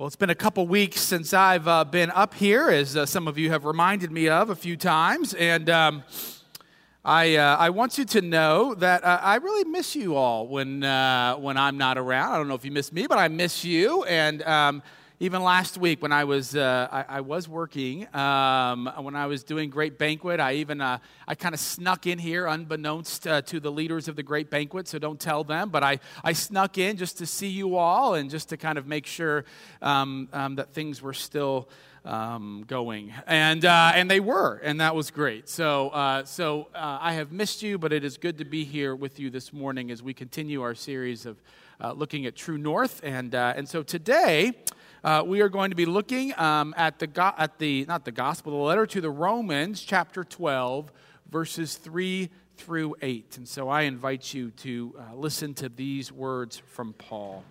Well, it's been a couple weeks since I've uh, been up here, as uh, some of you have reminded me of a few times. And um, I, uh, I want you to know that uh, I really miss you all when, uh, when I'm not around. I don't know if you miss me, but I miss you. And um, even last week when I was uh, I, I, was working um, when I was doing Great Banquet, I even uh, I kind of snuck in here unbeknownst uh, to the leaders of the Great Banquet, so don't tell them. But I I snuck in just to see you all and just to kind of make sure um, um, that things were still. Um, going and uh, and they were and that was great so uh, so uh, I have missed you but it is good to be here with you this morning as we continue our series of looking at True North and and so today uh, we are going to be looking um, at the go- at the not the gospel, the letter to the Romans, chapter twelve, verses three through eight. And so I invite you to uh, listen to these words from Paul.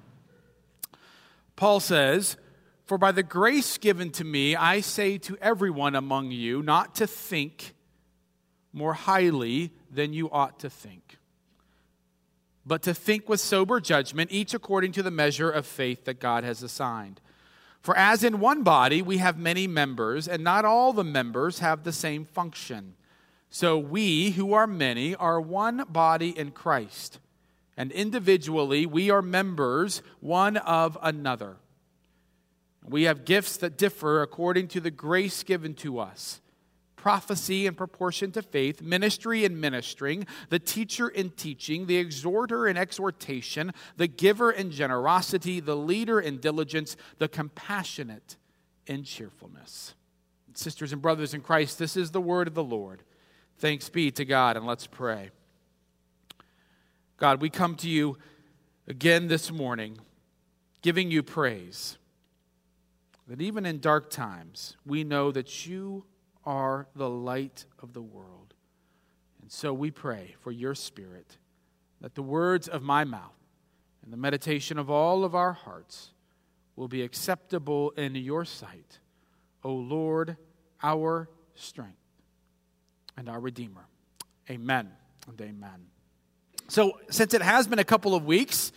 Paul says. For by the grace given to me, I say to everyone among you not to think more highly than you ought to think, but to think with sober judgment, each according to the measure of faith that God has assigned. For as in one body we have many members, and not all the members have the same function. So we, who are many, are one body in Christ, and individually we are members one of another. We have gifts that differ according to the grace given to us prophecy in proportion to faith, ministry in ministering, the teacher in teaching, the exhorter in exhortation, the giver in generosity, the leader in diligence, the compassionate in cheerfulness. Sisters and brothers in Christ, this is the word of the Lord. Thanks be to God, and let's pray. God, we come to you again this morning, giving you praise. That even in dark times, we know that you are the light of the world. And so we pray for your Spirit that the words of my mouth and the meditation of all of our hearts will be acceptable in your sight, O Lord, our strength and our Redeemer. Amen and amen. So, since it has been a couple of weeks,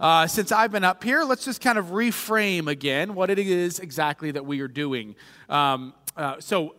uh, since I've been up here, let's just kind of reframe again what it is exactly that we are doing. Um, uh, so,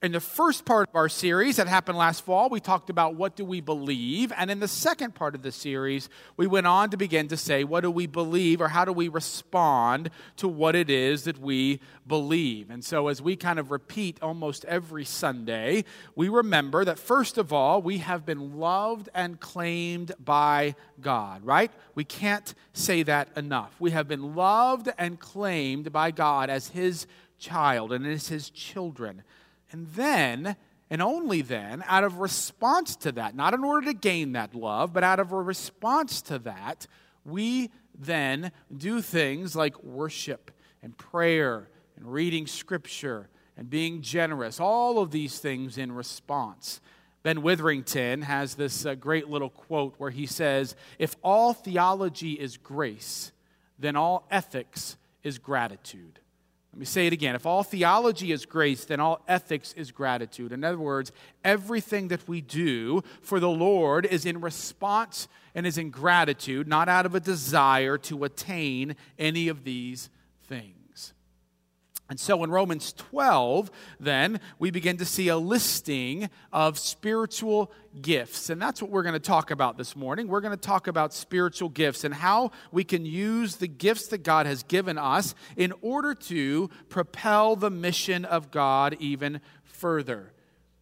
in the first part of our series that happened last fall, we talked about what do we believe. And in the second part of the series, we went on to begin to say, what do we believe or how do we respond to what it is that we believe? And so, as we kind of repeat almost every Sunday, we remember that first of all, we have been loved and claimed by God, right? We can't say that enough. We have been loved and claimed by God as His child and as His children. And then, and only then, out of response to that, not in order to gain that love, but out of a response to that, we then do things like worship and prayer and reading scripture and being generous, all of these things in response. Ben Witherington has this uh, great little quote where he says, If all theology is grace, then all ethics is gratitude. Let me say it again. If all theology is grace, then all ethics is gratitude. In other words, everything that we do for the Lord is in response and is in gratitude, not out of a desire to attain any of these things. And so in Romans 12, then, we begin to see a listing of spiritual gifts. And that's what we're going to talk about this morning. We're going to talk about spiritual gifts and how we can use the gifts that God has given us in order to propel the mission of God even further.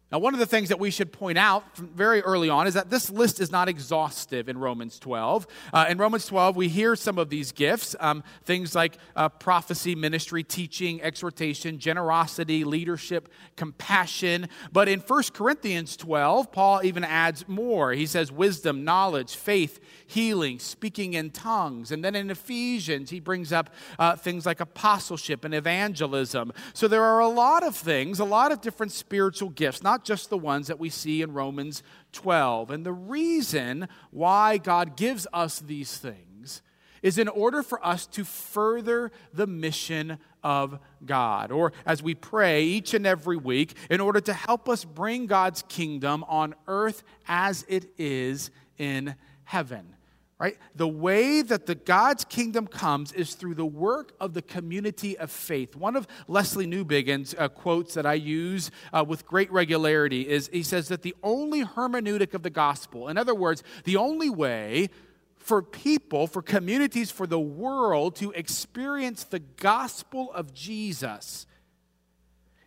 Now, one of the things that we should point out very early on is that this list is not exhaustive in Romans 12. Uh, in Romans 12, we hear some of these gifts um, things like uh, prophecy, ministry, teaching, exhortation, generosity, leadership, compassion. But in 1 Corinthians 12, Paul even adds more. He says wisdom, knowledge, faith, healing, speaking in tongues. And then in Ephesians, he brings up uh, things like apostleship and evangelism. So there are a lot of things, a lot of different spiritual gifts, not just the ones that we see in Romans 12. And the reason why God gives us these things is in order for us to further the mission of God. Or as we pray each and every week, in order to help us bring God's kingdom on earth as it is in heaven. Right? The way that the God's kingdom comes is through the work of the community of faith. One of Lesslie Newbigin's uh, quotes that I use uh, with great regularity is he says that the only hermeneutic of the gospel, in other words, the only way for people, for communities, for the world to experience the gospel of Jesus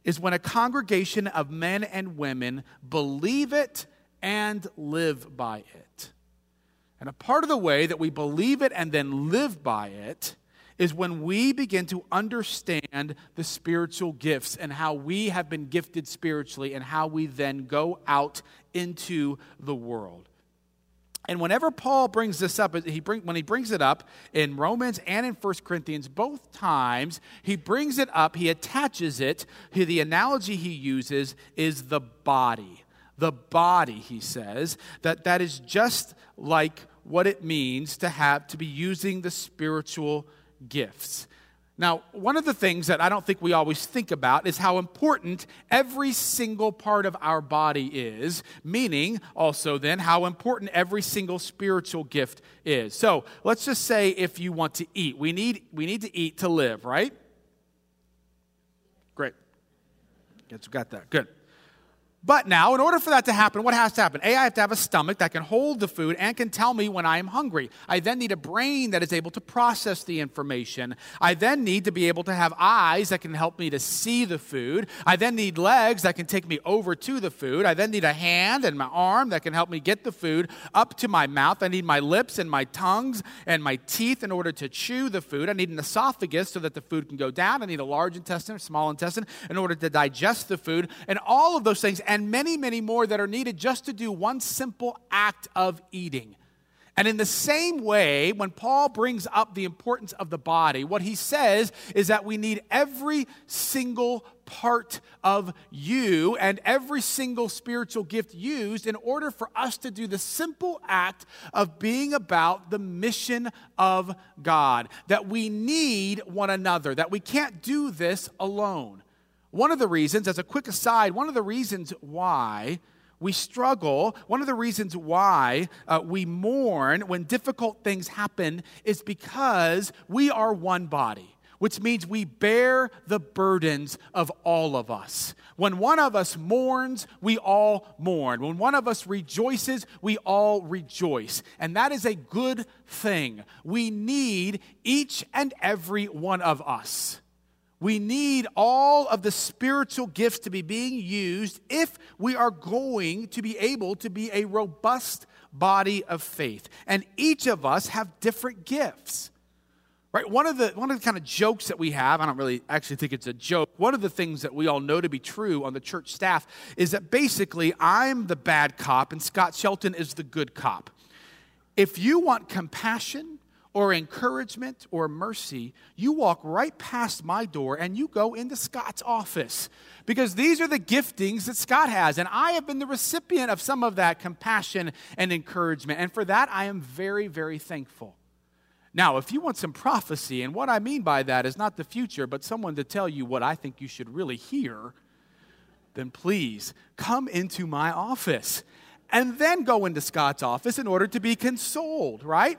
is when a congregation of men and women believe it and live by it. And a part of the way that we believe it and then live by it is when we begin to understand the spiritual gifts and how we have been gifted spiritually and how we then go out into the world. And whenever Paul brings this up, he bring, when he brings it up in Romans and in 1 Corinthians, both times he brings it up, he attaches it, the analogy he uses is the body. The body, he says, that that is just like what it means to have to be using the spiritual gifts. Now, one of the things that I don't think we always think about is how important every single part of our body is, meaning also then how important every single spiritual gift is. So, let's just say if you want to eat, we need, we need to eat to live, right? Great. Guess we got that. Good. But now, in order for that to happen, what has to happen? A, I have to have a stomach that can hold the food and can tell me when I am hungry. I then need a brain that is able to process the information. I then need to be able to have eyes that can help me to see the food. I then need legs that can take me over to the food. I then need a hand and my arm that can help me get the food up to my mouth. I need my lips and my tongues and my teeth in order to chew the food. I need an esophagus so that the food can go down. I need a large intestine, a small intestine in order to digest the food. And all of those things and many, many more that are needed just to do one simple act of eating. And in the same way, when Paul brings up the importance of the body, what he says is that we need every single part of you and every single spiritual gift used in order for us to do the simple act of being about the mission of God. That we need one another, that we can't do this alone. One of the reasons, as a quick aside, one of the reasons why we struggle, one of the reasons why uh, we mourn when difficult things happen is because we are one body, which means we bear the burdens of all of us. When one of us mourns, we all mourn. When one of us rejoices, we all rejoice. And that is a good thing. We need each and every one of us. We need all of the spiritual gifts to be being used if we are going to be able to be a robust body of faith. And each of us have different gifts. Right? One of the one of the kind of jokes that we have, I don't really actually think it's a joke. One of the things that we all know to be true on the church staff is that basically I'm the bad cop and Scott Shelton is the good cop. If you want compassion, or encouragement or mercy, you walk right past my door and you go into Scott's office. Because these are the giftings that Scott has. And I have been the recipient of some of that compassion and encouragement. And for that, I am very, very thankful. Now, if you want some prophecy, and what I mean by that is not the future, but someone to tell you what I think you should really hear, then please come into my office and then go into Scott's office in order to be consoled, right?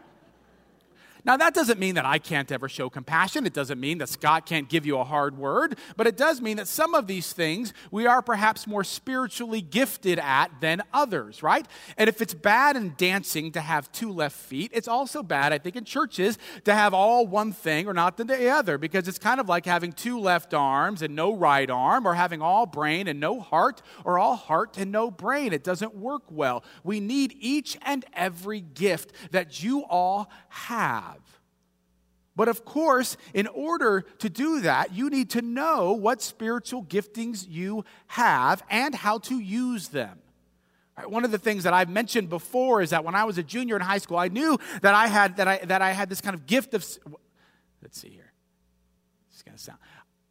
Now, that doesn't mean that I can't ever show compassion. It doesn't mean that Scott can't give you a hard word, but it does mean that some of these things we are perhaps more spiritually gifted at than others, right? And if it's bad in dancing to have two left feet, it's also bad, I think, in churches to have all one thing or not the other, because it's kind of like having two left arms and no right arm, or having all brain and no heart, or all heart and no brain. It doesn't work well. We need each and every gift that you all have. But of course, in order to do that, you need to know what spiritual giftings you have and how to use them. One of the things that I've mentioned before is that when I was a junior in high school, I knew that I had that I that I had this kind of gift of let's see here. It's gonna sound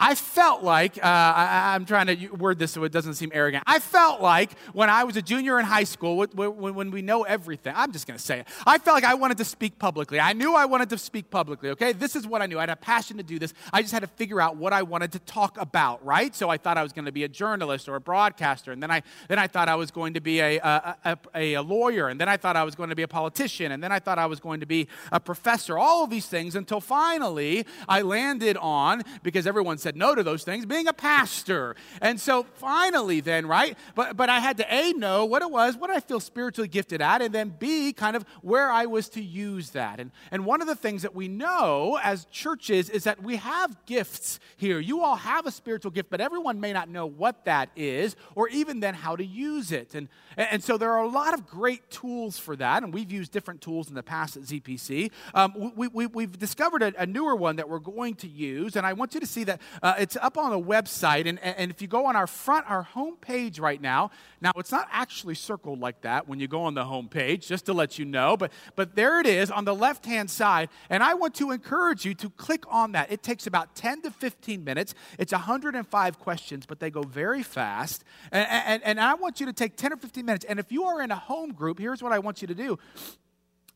I felt like, uh, I, am trying to word this so it doesn't seem arrogant. I felt like when I was a junior in high school, when, when we know everything, I'm just going to say it. I felt like I wanted to speak publicly. I knew I wanted to speak publicly, okay? This is what I knew. I had a passion to do this. I just had to figure out what I wanted to talk about, right? So I thought I was going to be a journalist or a broadcaster. And then I, then I thought I was going to be a, a, a, a lawyer. And then I thought I was going to be a politician. And then I thought I was going to be a professor. All of these things until finally I landed on, because everyone said, said no to those things, being a pastor. And so finally, then, right? But, but I had to A, know what it was, what I feel spiritually gifted at, and then B, kind of where I was to use that. And, and one of the things that we know as churches is that we have gifts here. You all have a spiritual gift, but everyone may not know what that is or even then how to use it. And, and so there are a lot of great tools for that, and we've used different tools in the past at ZPC. Um, we, we, we've discovered a, a newer one that we're going to use, and I want you to see that uh, it's up on the website, and, and if you go on our front, our home page right now, now it's not actually circled like that when you go on the home page, just to let you know, but, but there it is on the left hand side, and I want to encourage you to click on that. It takes about 10 to 15 minutes. It's 105 questions, but they go very fast, and, and, and I want you to take 10 or 15 minutes, and if you are in a home group, here's what I want you to do.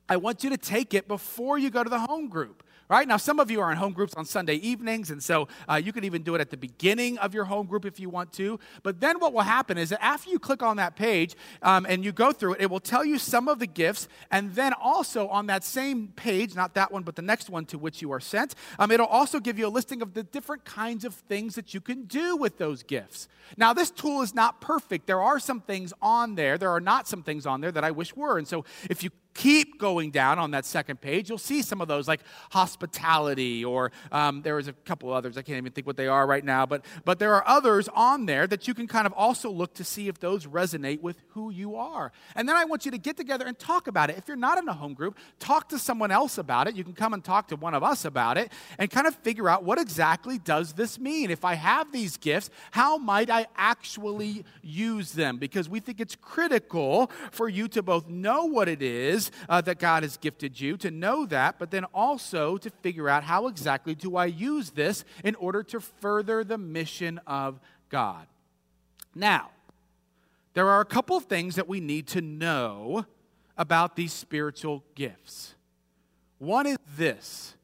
I want you to take it before you go to the home group right? Now, some of you are in home groups on Sunday evenings, and so uh, you can even do it at the beginning of your home group if you want to. But then what will happen is that after you click on that page um, and you go through it, it will tell you some of the gifts, and then also on that same page, not that one, but the next one to which you are sent, um, it'll also give you a listing of the different kinds of things that you can do with those gifts. Now, this tool is not perfect. There are some things on there, there are not some things on there that I wish were. And so if you keep going down on that second page, you'll see some of those like hospitality, or um, there was a couple others. I can't even think what they are right now, but, but there are others on there that you can kind of also look to see if those resonate with who you are. And then I want you to get together and talk about it. If you're not in a home group, talk to someone else about it. You can come and talk to one of us about it and kind of figure out what exactly does this mean? If I have these gifts, how might I actually use them? Because we think it's critical for you to both know what it is uh, that God has gifted you, to know that, but then also to figure out how exactly do I use this in order to further the mission of God. Now, there are a couple of things that we need to know about these spiritual gifts. One is this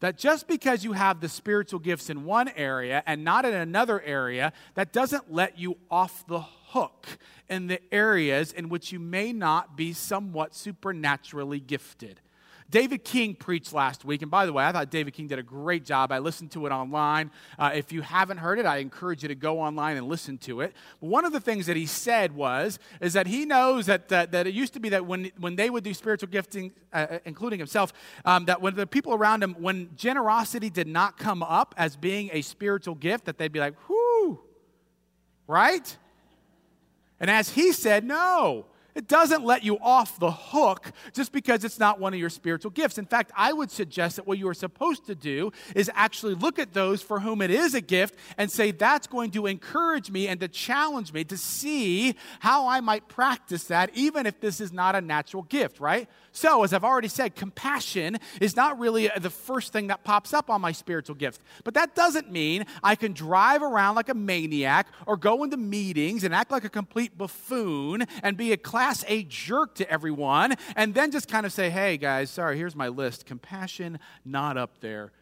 that just because you have the spiritual gifts in one area and not in another area, that doesn't let you off the hook in the areas in which you may not be somewhat supernaturally gifted. David King preached last week, and by the way, I thought David King did a great job. I listened to it online. Uh, if you haven't heard it, I encourage you to go online and listen to it. But one of the things that he said was, is that he knows that, that, that it used to be that when, when they would do spiritual gifting, uh, uh including himself, um, that when the people around him, when generosity did not come up as being a spiritual gift, that they'd be like, whoo, right? And as he said, no, it doesn't let you off the hook just because it's not one of your spiritual gifts. In fact, I would suggest that what you are supposed to do is actually look at those for whom it is a gift and say, that's going to encourage me and to challenge me to see how I might practice that, even if this is not a natural gift, right? So, as I've already said, compassion is not really the first thing that pops up on my spiritual gift. But that doesn't mean I can drive around like a maniac or go into meetings and act like a complete buffoon and be a class A jerk to everyone and then just kind of say, hey guys, sorry, here's my list. Compassion not up there.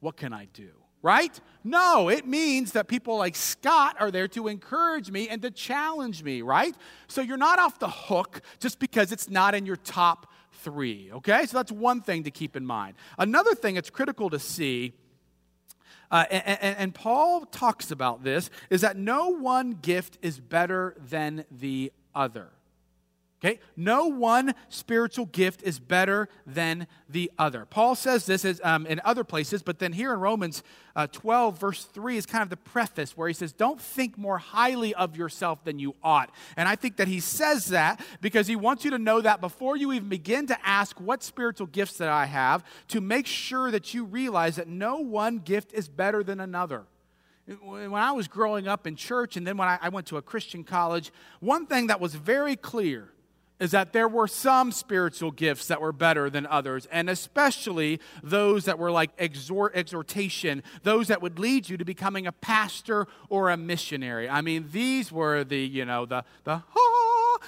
What can I do? right? No, it means that people like Scott are there to encourage me and to challenge me, right? So you're not off the hook just because it's not in your top three. Okay? So that's one thing to keep in mind. Another thing it's critical to see. Uh, and, and Paul talks about this is that no one gift is better than the other. Okay? No one spiritual gift is better than the other. Paul says this is, um, in other places, but then here in Romans uh, 12, verse 3, is kind of the preface where he says, Don't think more highly of yourself than you ought. And I think that he says that because he wants you to know that before you even begin to ask what spiritual gifts that I have, to make sure that you realize that no one gift is better than another when I was growing up in church and then when I, went to a Christian college, one thing that was very clear is that there were some spiritual gifts that were better than others, and especially those that were like exhort, exhortation, those that would lead you to becoming a pastor or a missionary. I mean, these were the, you know, the, the,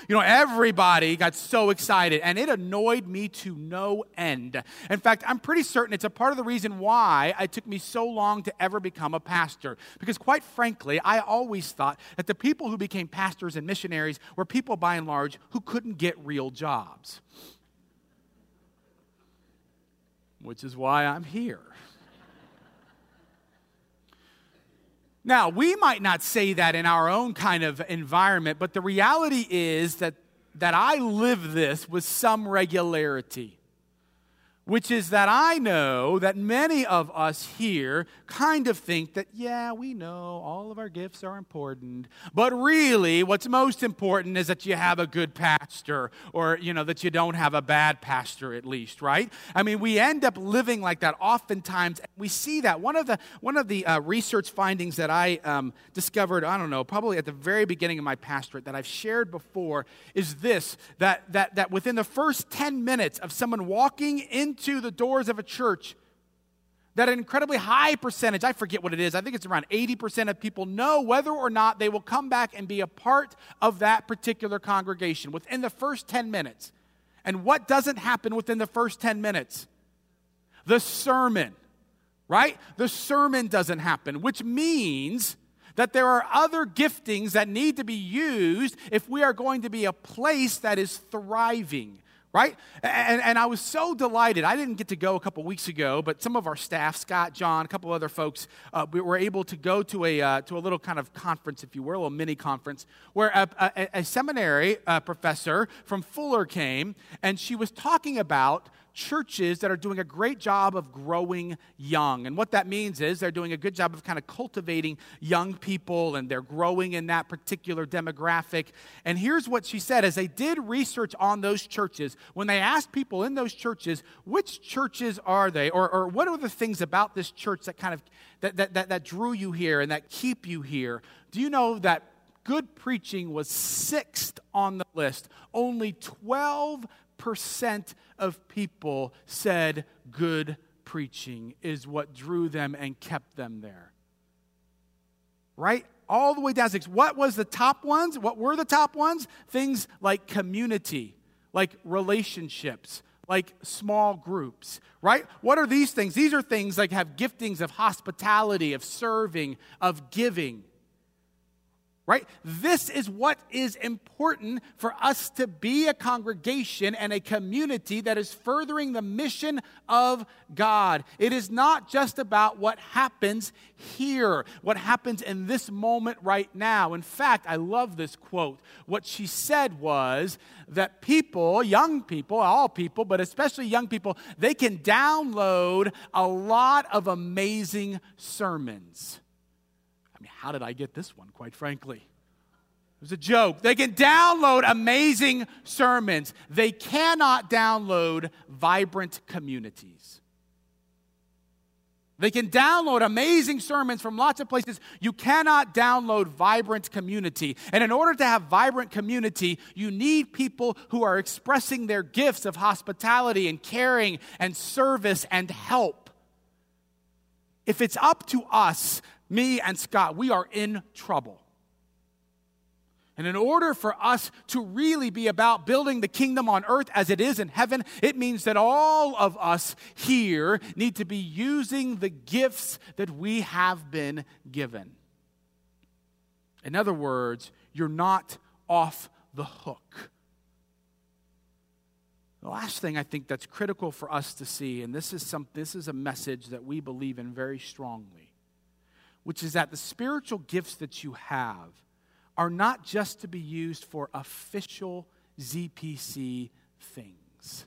you know, everybody got so excited, and it annoyed me to no end. In fact, I'm pretty certain it's a part of the reason why it took me so long to ever become a pastor. Because, quite frankly, I always thought that the people who became pastors and missionaries were people, by and large, who couldn't get real jobs. Which is why I'm here. Now, we might not say that in our own kind of environment, but the reality is that, that I live this with some regularity which is that I know that many of us here kind of think that, yeah, we know all of our gifts are important, but really what's most important is that you have a good pastor or, you know, that you don't have a bad pastor at least, right? I mean, we end up living like that oftentimes. We see that. One of the, one of the uh, research findings that I um, discovered, I don't know, probably at the very beginning of my pastorate that I've shared before is this, that, that, that within the first 10 minutes of someone walking into into the doors of a church, that an incredibly high percentage, I forget what it is, I think it's around 80% of people know whether or not they will come back and be a part of that particular congregation within the first 10 minutes. And what doesn't happen within the first 10 minutes? The sermon, right? The sermon doesn't happen, which means that there are other giftings that need to be used if we are going to be a place that is thriving right? And, and I was so delighted. I didn't get to go a couple weeks ago, but some of our staff, Scott, John, a couple other folks, uh, we were able to go to a, uh, to a little kind of conference, if you will, a little mini conference, where a, a, a seminary uh, professor from Fuller came, and she was talking about churches that are doing a great job of growing young. And what that means is they're doing a good job of kind of cultivating young people and they're growing in that particular demographic. And here's what she said as they did research on those churches, when they asked people in those churches, which churches are they? Or, or what are the things about this church that kind of that, that, that, that drew you here and that keep you here? Do you know that good preaching was sixth on the list? Only 12 percent of people said good preaching is what drew them and kept them there. Right? All the way down six. What was the top ones? What were the top ones? Things like community, like relationships, like small groups, right? What are these things? These are things like have giftings of hospitality, of serving, of giving right? This is what is important for us to be a congregation and a community that is furthering the mission of God. It is not just about what happens here, what happens in this moment right now. In fact, I love this quote. What she said was that people, young people, all people, but especially young people, they can download a lot of amazing sermons how did I get this one, quite frankly? It was a joke. They can download amazing sermons, they cannot download vibrant communities. They can download amazing sermons from lots of places. You cannot download vibrant community. And in order to have vibrant community, you need people who are expressing their gifts of hospitality and caring and service and help. If it's up to us me and Scott, we are in trouble. And in order for us to really be about building the kingdom on earth as it is in heaven, it means that all of us here need to be using the gifts that we have been given. In other words, you're not off the hook. The last thing I think that's critical for us to see, and this is, some, this is a message that we believe in very strongly which is that the spiritual gifts that you have are not just to be used for official ZPC things.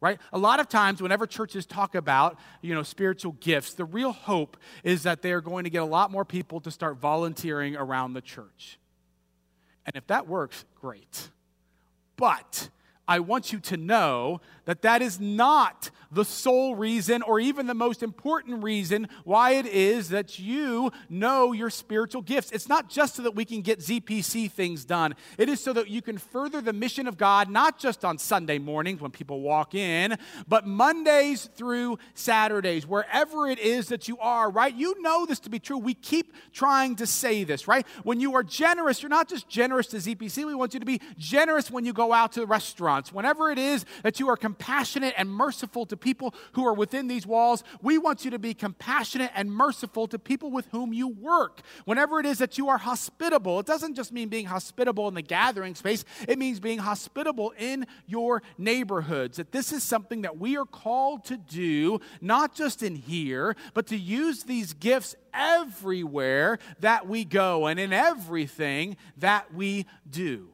Right? A lot of times whenever churches talk about, you know, spiritual gifts, the real hope is that they're going to get a lot more people to start volunteering around the church. And if that works, great. But I want you to know that that is not the sole reason or even the most important reason why it is that you know your spiritual gifts. It's not just so that we can get ZPC things done, it is so that you can further the mission of God, not just on Sunday mornings when people walk in, but Mondays through Saturdays, wherever it is that you are, right? You know this to be true. We keep trying to say this, right? When you are generous, you're not just generous to ZPC, we want you to be generous when you go out to restaurants. Whenever it is that you are compassionate and merciful to people who are within these walls. We want you to be compassionate and merciful to people with whom you work. Whenever it is that you are hospitable, it doesn't just mean being hospitable in the gathering space, it means being hospitable in your neighborhoods. That this is something that we are called to do, not just in here, but to use these gifts everywhere that we go and in everything that we do.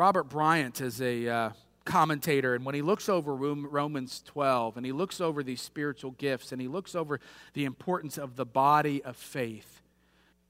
Robert Bryant is a uh, commentator, and when he looks over Romans 12 and he looks over these spiritual gifts and he looks over the importance of the body of faith,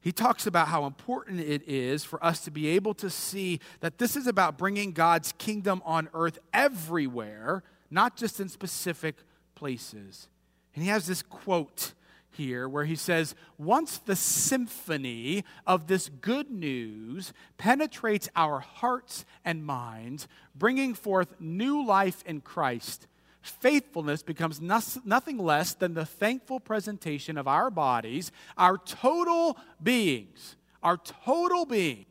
he talks about how important it is for us to be able to see that this is about bringing God's kingdom on earth everywhere, not just in specific places. And he has this quote here where he says, Once the symphony of this good news penetrates our hearts and minds, bringing forth new life in Christ, faithfulness becomes nothing less than the thankful presentation of our bodies, our total beings, our total beings,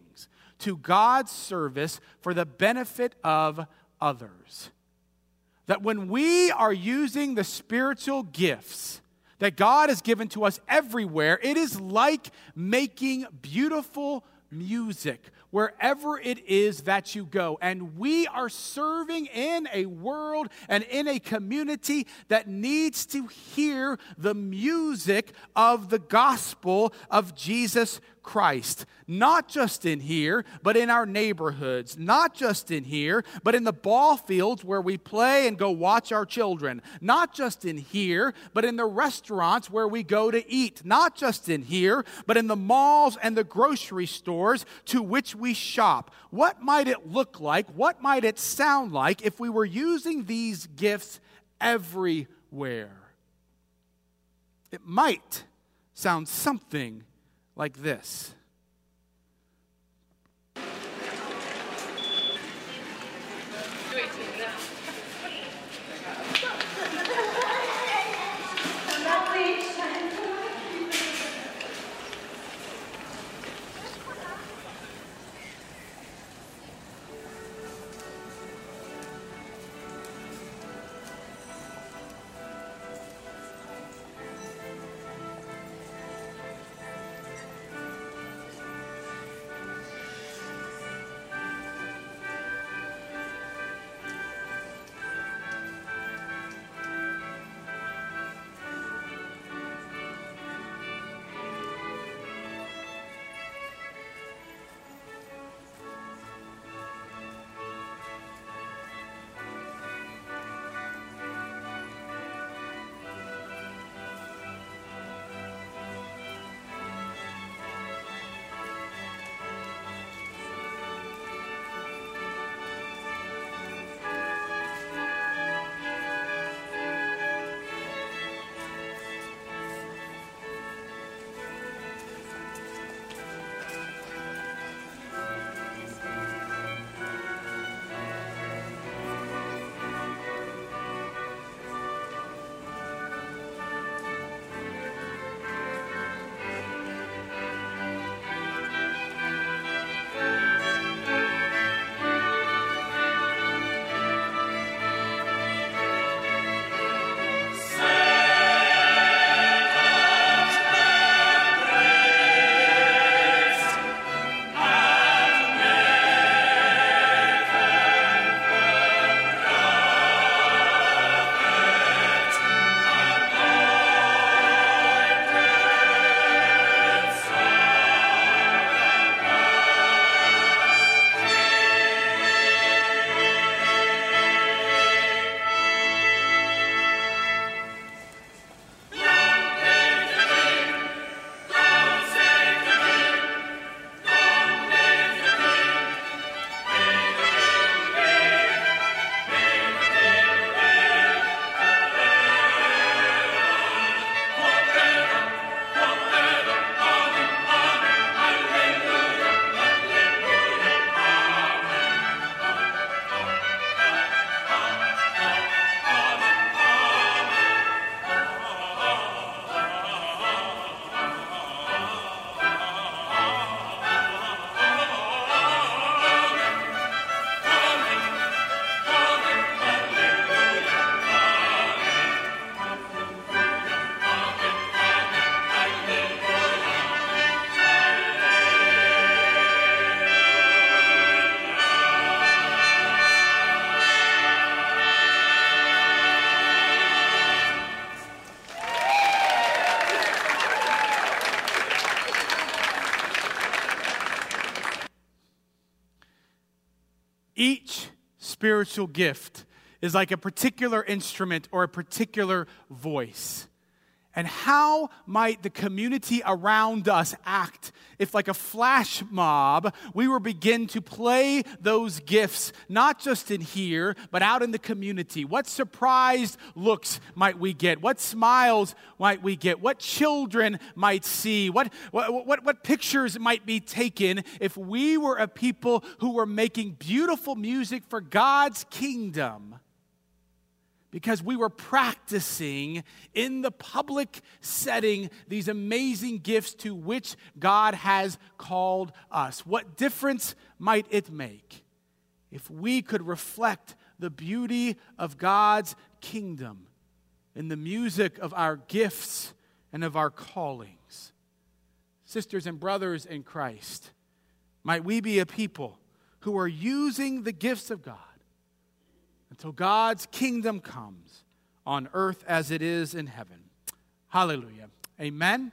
to God's service for the benefit of others. That when we are using the spiritual gifts, that God has given to us everywhere. It is like making beautiful music wherever it is that you go. And we are serving in a world and in a community that needs to hear the music of the gospel of Jesus Christ, not just in here, but in our neighborhoods, not just in here, but in the ball fields where we play and go watch our children, not just in here, but in the restaurants where we go to eat, not just in here, but in the malls and the grocery stores to which we shop. What might it look like? What might it sound like if we were using these gifts everywhere? It might sound something like this. Spiritual gift is like a particular instrument or a particular voice. And how might the community around us act if, like a flash mob, we were begin to play those gifts, not just in here, but out in the community? What surprised looks might we get? What smiles might we get? What children might see? What, what, what, what pictures might be taken if we were a people who were making beautiful music for God's kingdom? Because we were practicing in the public setting these amazing gifts to which God has called us. What difference might it make if we could reflect the beauty of God's kingdom in the music of our gifts and of our callings? Sisters and brothers in Christ, might we be a people who are using the gifts of God until God's kingdom comes on earth as it is in heaven. Hallelujah. Amen.